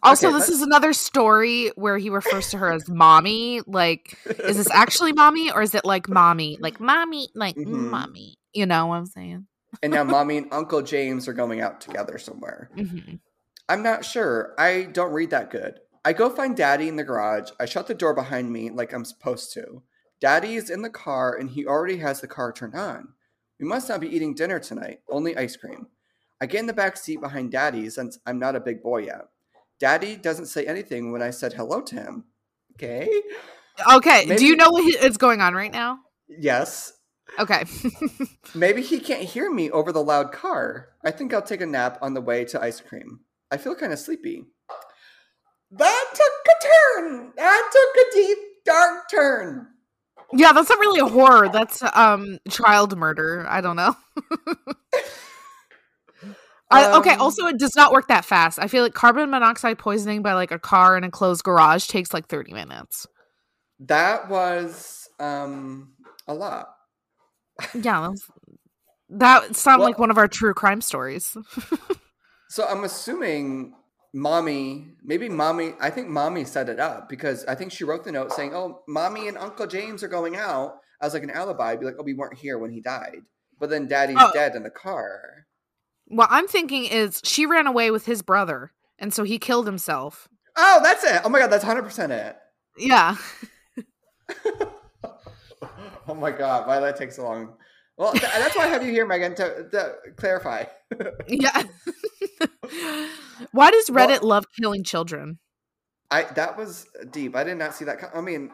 Also, Okay, this is another story where he refers to her as mommy. Like, is this actually mommy or is it like mommy? Like mommy, like Mhm. mommy. You know what I'm saying? and now Mommy and Uncle James are going out together somewhere. hmm I'm not sure. I don't read that good. I go find Daddy in the garage. I shut the door behind me like I'm supposed to. Daddy is in the car and he already has the car turned on. We must not be eating dinner tonight, only ice cream. I get in the back seat behind Daddy since I'm not a big boy yet. Daddy doesn't say anything when I said hello to him. Okay. Okay. Maybe- Do you know what is going on right now? Yes. Okay. [LAUGHS] [LAUGHS] Maybe he can't hear me over the loud car. I think I'll take a nap on the way to ice cream. I feel kind of sleepy. Took a turn. That took a deep, dark turn. yeah, that's not really a horror. That's um child murder. I don't know. [LAUGHS] I, okay. Um, Also, it does not work that fast. I feel like carbon monoxide poisoning by like a car in a closed garage takes like thirty minutes. That was um a lot. Yeah, that, was, that sounds Well- like one of our true crime stories. [LAUGHS] So I'm assuming mommy, maybe mommy, I think mommy set it up because I think she wrote the note saying, "Oh, mommy and Uncle James are going out." as like an alibi, be like, "Oh, we weren't here when he died." But then daddy's Oh. dead in the car. what I'm thinking is she ran away with his brother, and so he killed himself. Oh, that's it. Oh my god, that's 100% it. Yeah. [LAUGHS] oh my god, why that takes so long? Well, th- that's why I have you here, Megan, to, to clarify. [LAUGHS] Yeah. [LAUGHS] Why does Well- Reddit love killing children? I that was deep. I did not see that. I mean,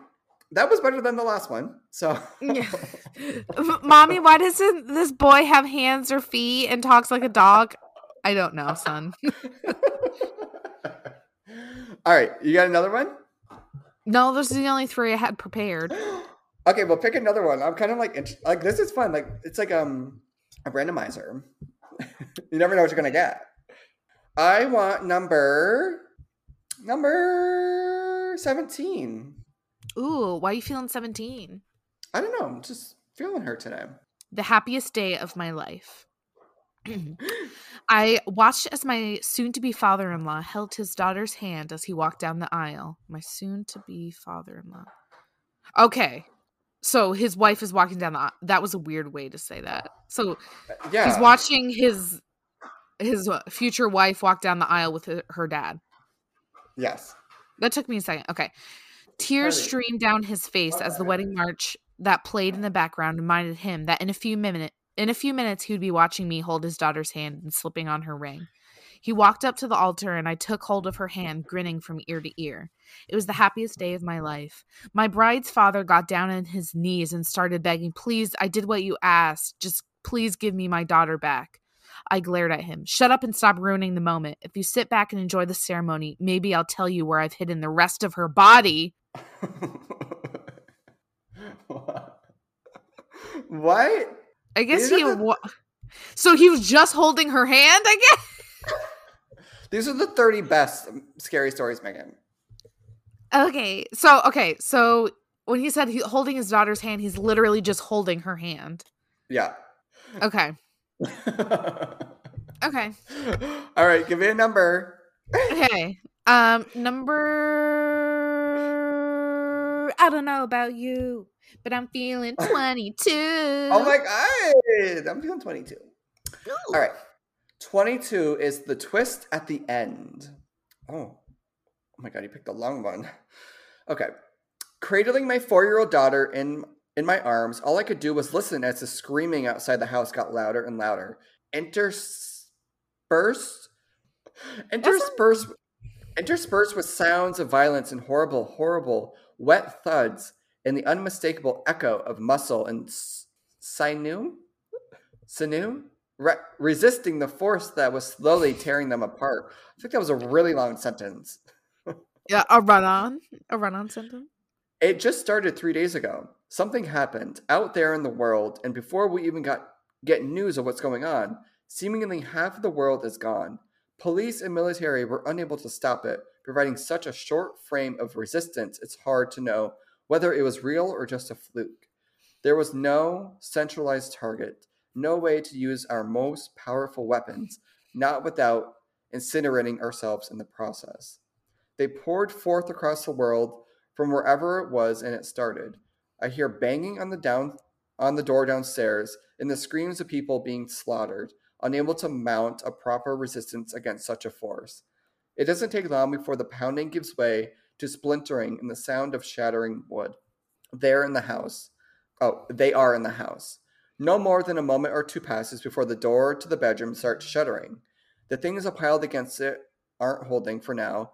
that was better than the last one. So, Yeah. [LAUGHS] Mommy, why doesn't this boy have hands or feet and talks like a dog? I don't know, son. [LAUGHS] all right, you got another one? No, those are the only three I had prepared. [GASPS] okay, well, pick another one. I'm kind of like, like this is fun. Like it's like um a randomizer. [LAUGHS] you never know what you're gonna get. I want number number seventeen. Ooh, why are you feeling 17? I don't know. I'm just feeling her today. The happiest day of my life. I watched as my soon to be father in law held his daughter's hand as he walked down the aisle. My soon to be father in law. Okay. So his wife is walking down the aisle. That was a weird way to say that. So uh, Yeah, he's watching his his future wife walked down the aisle with her, dad. Yes. That took me a second. Okay. Tears streamed down his face as the wedding march that played in the background reminded him that in a few minute in a few minutes he would be watching me hold his daughter's hand and slipping on her ring. He walked up to the altar and I took hold of her hand, grinning from ear to ear. It was the happiest day of my life. My bride's father got down on his knees and started begging, Please, I did what you asked. Just please give me my daughter back. I glared at him. Shut up and stop ruining the moment. If you sit back and enjoy the ceremony, maybe I'll tell you where I've hidden the rest of her body. [LAUGHS] what? I guess These he. the- Wa- so he was just holding her hand. I guess. [LAUGHS] These are the 30 best scary stories, Megan. Okay. So okay. So when he said he holding his daughter's hand, he's literally just holding her hand. Yeah. Okay. Okay. [LAUGHS] All right, give me a number. Okay. Um. Number. I don't know about you, but I'm feeling [LAUGHS] twenty-two. Oh my god, I'm feeling 22. All right. 22 is the twist at the end. Oh. Oh my god, you picked a long one. Okay. Cradling my 4-year-old daughter in in my arms, all I could do was listen as the screaming outside the house got louder and louder. Interspersed interspersed interspersed with sounds of violence and horrible, horrible, wet thuds and the unmistakable echo of muscle and sinew, sinew, Re- resisting the force that was slowly tearing them apart. I think that was a really long sentence. [LAUGHS] Yeah. A run-on. A run-on sentence. It just started three days ago. Something happened out there in the world, and before we even got get news of what's going on, seemingly half of the world is gone. Police and military were unable to stop it, providing such a short frame of resistance it's hard to know whether it was real or just a fluke. There was no centralized target, no way to use our most powerful weapons, not without incinerating ourselves in the process. They poured forth across the world from wherever it was and it started. I hear banging on the down on the door downstairs and the screams of people being slaughtered, unable to mount a proper resistance against such a force. It doesn't take long before the pounding gives way to splintering and the sound of shattering wood. They're in the house. Oh, they are in the house. No more than a moment or two passes before the door to the bedroom starts shuddering. The things piled against it aren't holding for now.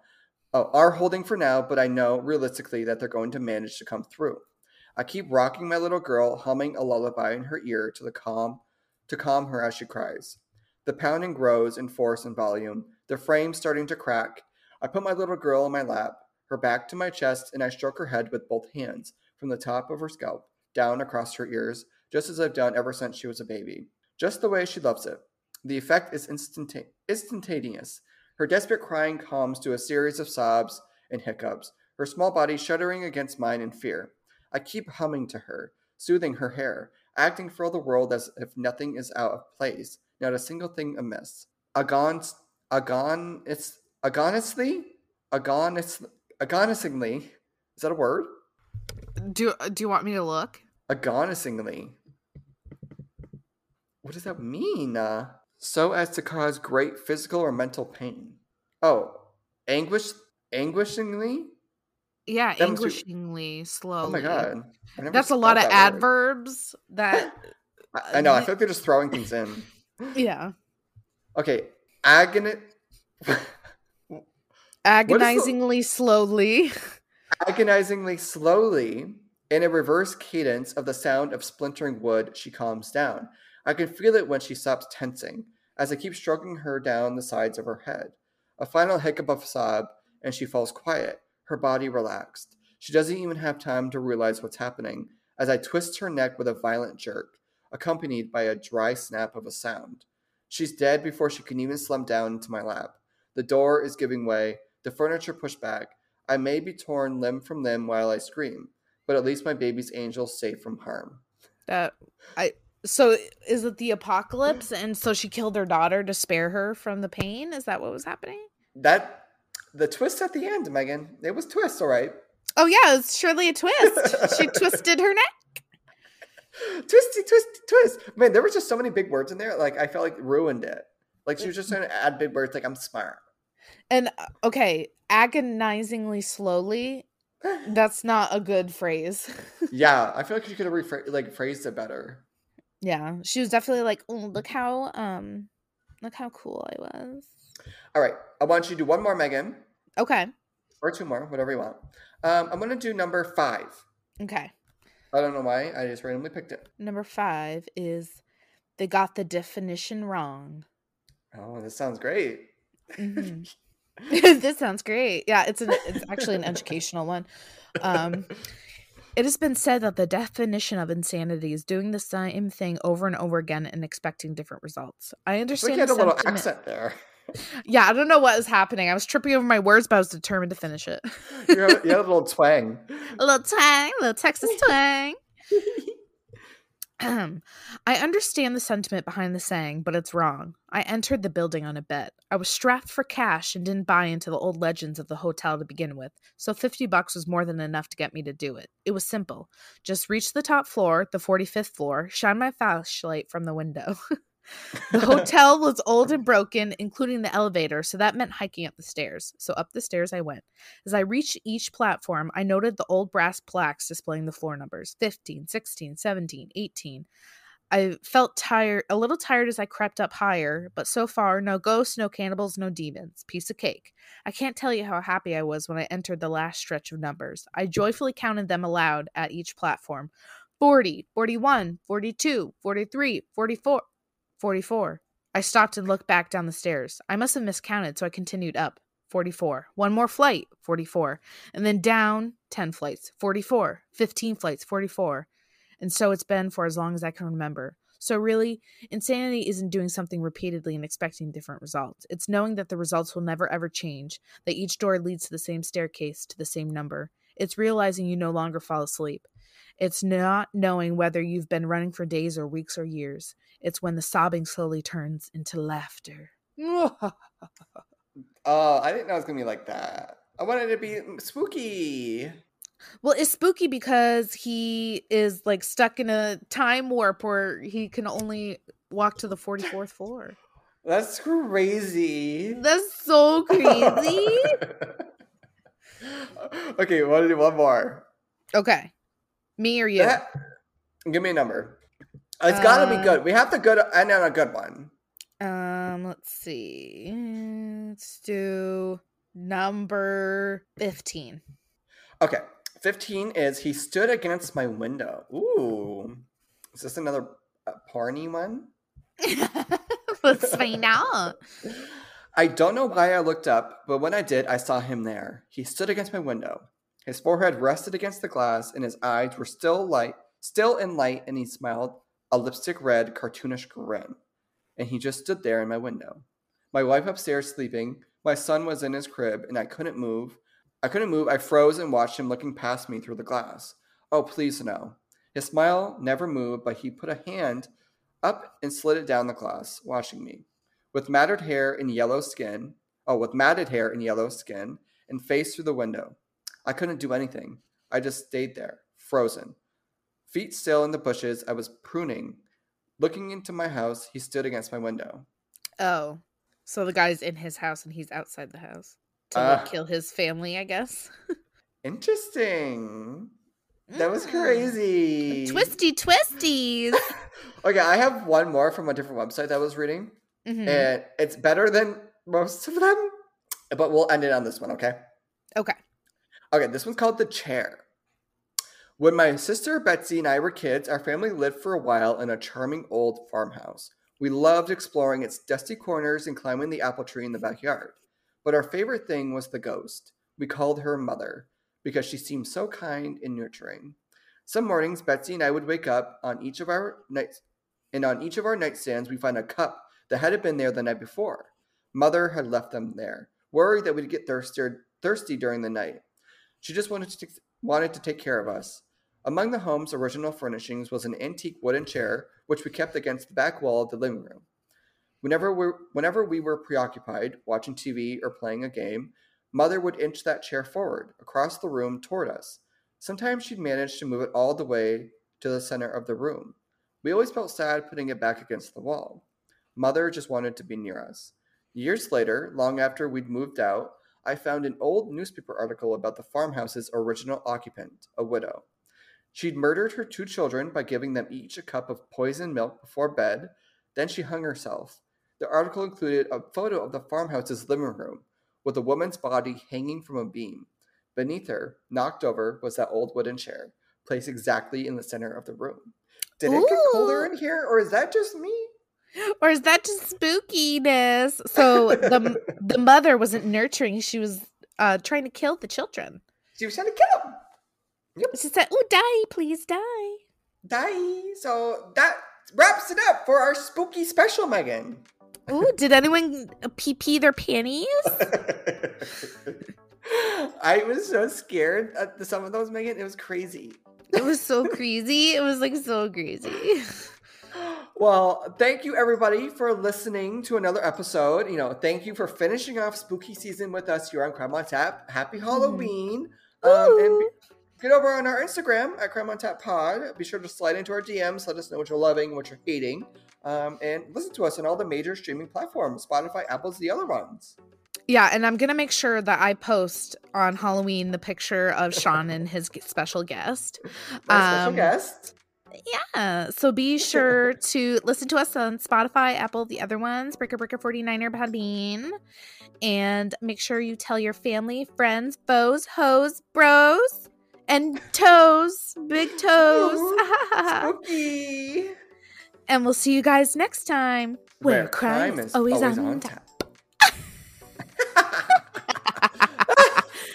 Oh, are holding for now, but I know realistically that they're going to manage to come through. I keep rocking my little girl, humming a lullaby in her ear to the calm to calm her as she cries. The pounding grows in force and volume, the frame starting to crack. I put my little girl in my lap, her back to my chest, and I stroke her head with both hands, from the top of her scalp, down across her ears, just as I've done ever since she was a baby. Just the way she loves it. The effect is instantane- instantaneous. Her desperate crying calms to a series of sobs and hiccups, her small body shuddering against mine in fear. I keep humming to her, soothing her hair, acting for all the world as if nothing is out of place, not a single thing amiss. Agon, agon, it's agonously, agonis, agonisingly. Is that a word? Do do you want me to look? Agonisingly. What does that mean? Uh, so as to cause great physical or mental pain. Oh, anguish, anguishingly. Yeah, That anguishingly slowly. Oh my god, That's a lot of that word. adverbs that I, [LAUGHS] uh, I know. I feel like they're just throwing things in. yeah. Okay, agon. [LAUGHS] Agonizingly slowly. Agonizingly slowly, in a reverse cadence of the sound of splintering wood, she calms down. I can feel it when she stops tensing, as I keep stroking her down the sides of her head. A final hiccup of sob, and she falls quiet, her body relaxed. She doesn't even have time to realize what's happening, as I twist her neck with a violent jerk, accompanied by a dry snap of a sound. She's dead before she can even slump down into my lap. The door is giving way, the furniture pushed back. I may be torn limb from limb while I scream, but at least my baby's angel's safe from harm. That I so is it the apocalypse and so she killed her daughter to spare her from the pain? Is that what was happening? That the twist at the end, Megan. It was twist, all right. Oh yeah, it was surely a twist. she [LAUGHS] twisted her neck. Twisty, twisty, twist. Man, there were just so many big words in there. Like I felt like ruined it. Like she was just trying to add big words. Like I'm smart. And uh, okay, agonizingly slowly. [SIGHS] That's not a good phrase. [LAUGHS] yeah, I feel like she could have rephr- like phrased it better. yeah, she was definitely like, oh, look how um, look how cool I was. All right, I want you to do one more, Megan, Okay, or two more, whatever you want. Um, I'm gonna do number five. okay. I don't know why. I just randomly picked it. Number five is they got the definition wrong. Oh, this sounds great. Mhm. [LAUGHS] [LAUGHS] this sounds great. Yeah, it's an it's actually an educational one. Um, it has been said that the definition of insanity is doing the same thing over and over again and expecting different results. I It's like understand. you had the a little sentiment- accent there. Yeah, I don't know what was happening. I was tripping over my words, but I was determined to finish it. You had, you had a little [LAUGHS] twang. a little twang, a little Texas twang. [LAUGHS] [CLEARS THROAT] I understand the sentiment behind the saying, but it's wrong. I entered the building on a bet. I was strapped for cash and didn't buy into the old legends of the hotel to begin with, so 50 bucks was more than enough to get me to do it. It was simple. Just reach the top floor, the 45th floor, shine my flashlight from the window. [LAUGHS] [LAUGHS] the hotel was old and broken, including the elevator, so that meant hiking up the stairs. So up the stairs I went. As I reached each platform, I noted the old brass plaques displaying the floor numbers 15, 16, 17, 18. I felt tired, a little tired as I crept up higher, but so far, no ghosts, no cannibals, no demons. Piece of cake. I can't tell you how happy I was when I entered the last stretch of numbers. I joyfully counted them aloud at each platform 40, 41, 42, 43, 44, 44. I stopped and looked back down the stairs. I must have miscounted, so I continued up. 44. One more flight, 44. And then down 10 flights, 44. 15 flights, 44. And so it's been for as long as I can remember. So, really, insanity isn't doing something repeatedly and expecting different results. It's knowing that the results will never ever change, that each door leads to the same staircase, to the same number. It's realizing you no longer fall asleep. It's not knowing whether you've been running for days or weeks or years. It's when the sobbing slowly turns into laughter. [LAUGHS] Oh, I didn't know it was gonna be like that. I wanted it to be mm, spooky. Well, it's spooky because he is like stuck in a time warp where he can only walk to the 44th floor. [LAUGHS] That's crazy. That's so crazy. [LAUGHS] okay, to do one more? okay. Me or you? Give me a number. It's got to be Uh, good. We have to good and then a good one. Um, let's see. Let's do number 15. Okay, fifteen is he stood against my window. Ooh, is this another uh, porny one? [LAUGHS] Let's find out. [LAUGHS] I don't know why I looked up, but when I did, I saw him there. He stood against my window. His forehead rested against the glass, and his eyes were still light, still in light, and he smiled a lipstick red, cartoonish grin. And he just stood there in my window. My wife upstairs sleeping, my son was in his crib, and I couldn't move. I couldn't move. I froze and watched him looking past me through the glass. Oh, please no. His smile never moved, but he put a hand up and slid it down the glass, watching me with matted hair and yellow skin. Oh, with matted hair and yellow skin, and face through the window. I couldn't do anything. I just stayed there, frozen. Feet still in the bushes, I was pruning. Looking into my house, he stood against my window. Oh. So the guy's in his house and he's outside the house to like, kill his family, I guess. [LAUGHS] Interesting. That was Mm. crazy. Twisty twisties. [LAUGHS] Okay, I have one more from a different website that I was reading, Mhm. and it's better than most of them, but we'll end it on this one, okay? Okay. Okay, this one's called The Chair. When my sister Betsy and I were kids, our family lived for a while in a charming old farmhouse. We loved exploring its dusty corners and climbing the apple tree in the backyard. But our favorite thing was the ghost. We called her Mother because she seemed so kind and nurturing. Some mornings, Betsy and I would wake up on each of our nights, and on each of our nightstands, we find a cup that had been there the night before. Mother had left them there, worried that we'd get thirsty, thirsty during the night. She just wanted to wanted to take care of us. Among the home's original furnishings was an antique wooden chair, which we kept against the back wall of the living room. Whenever we, whenever we were preoccupied, watching TV or playing a game, Mother would inch that chair forward, across the room toward us. Sometimes she'd manage to move it all the way to the center of the room. We always felt sad putting it back against the wall. Mother just wanted to be near us. Years later, long after we'd moved out, I found an old newspaper article about the farmhouse's original occupant, a widow. She'd murdered her two children by giving them each a cup of poisoned milk before bed. Then she hung herself. The article included a photo of the farmhouse's living room, with a woman's body hanging from a beam. Beneath her, knocked over, was that old wooden chair, placed exactly in the center of the room. Did it get colder in here, or is that just me? [LAUGHS] Or is that just spookiness? So the [LAUGHS] the mother wasn't nurturing; she was uh trying to kill the children. She was trying to kill him. She said, "Oh, die, please die." Die. So that wraps it up for our spooky special, Megan. Ooh, did anyone pee pee their panties? [LAUGHS] I was so scared at the, some of those, Megan. It was crazy. It was so crazy. It was like so crazy. Well, thank you everybody for listening to another episode. You know, thank you for finishing off spooky season with us here on Crime on Tap. Happy Halloween. Um, and get over on our Instagram at Crime on Tap Pod. Be sure to slide into our DMs. Let us know what you're loving, what you're hating. Um, and listen to us on all the major streaming platforms Spotify, Apple's, the other ones. Yeah, and I'm gonna make sure that I post on Halloween the picture of Sean and his special guest. [LAUGHS] My special Um, guest. Yeah, so be sure to listen to us on Spotify, Apple, the other ones, Breaker Breaker 49er Podbean. And make sure you tell your family, friends, foes, hoes, bros, and toes, big toes. Spooky. and we'll see you guys next time. Where, crime, is always, on, tap. [LAUGHS]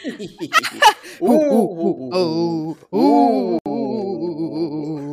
[LAUGHS] ooh, ooh, ooh, ooh, ooh, ooh.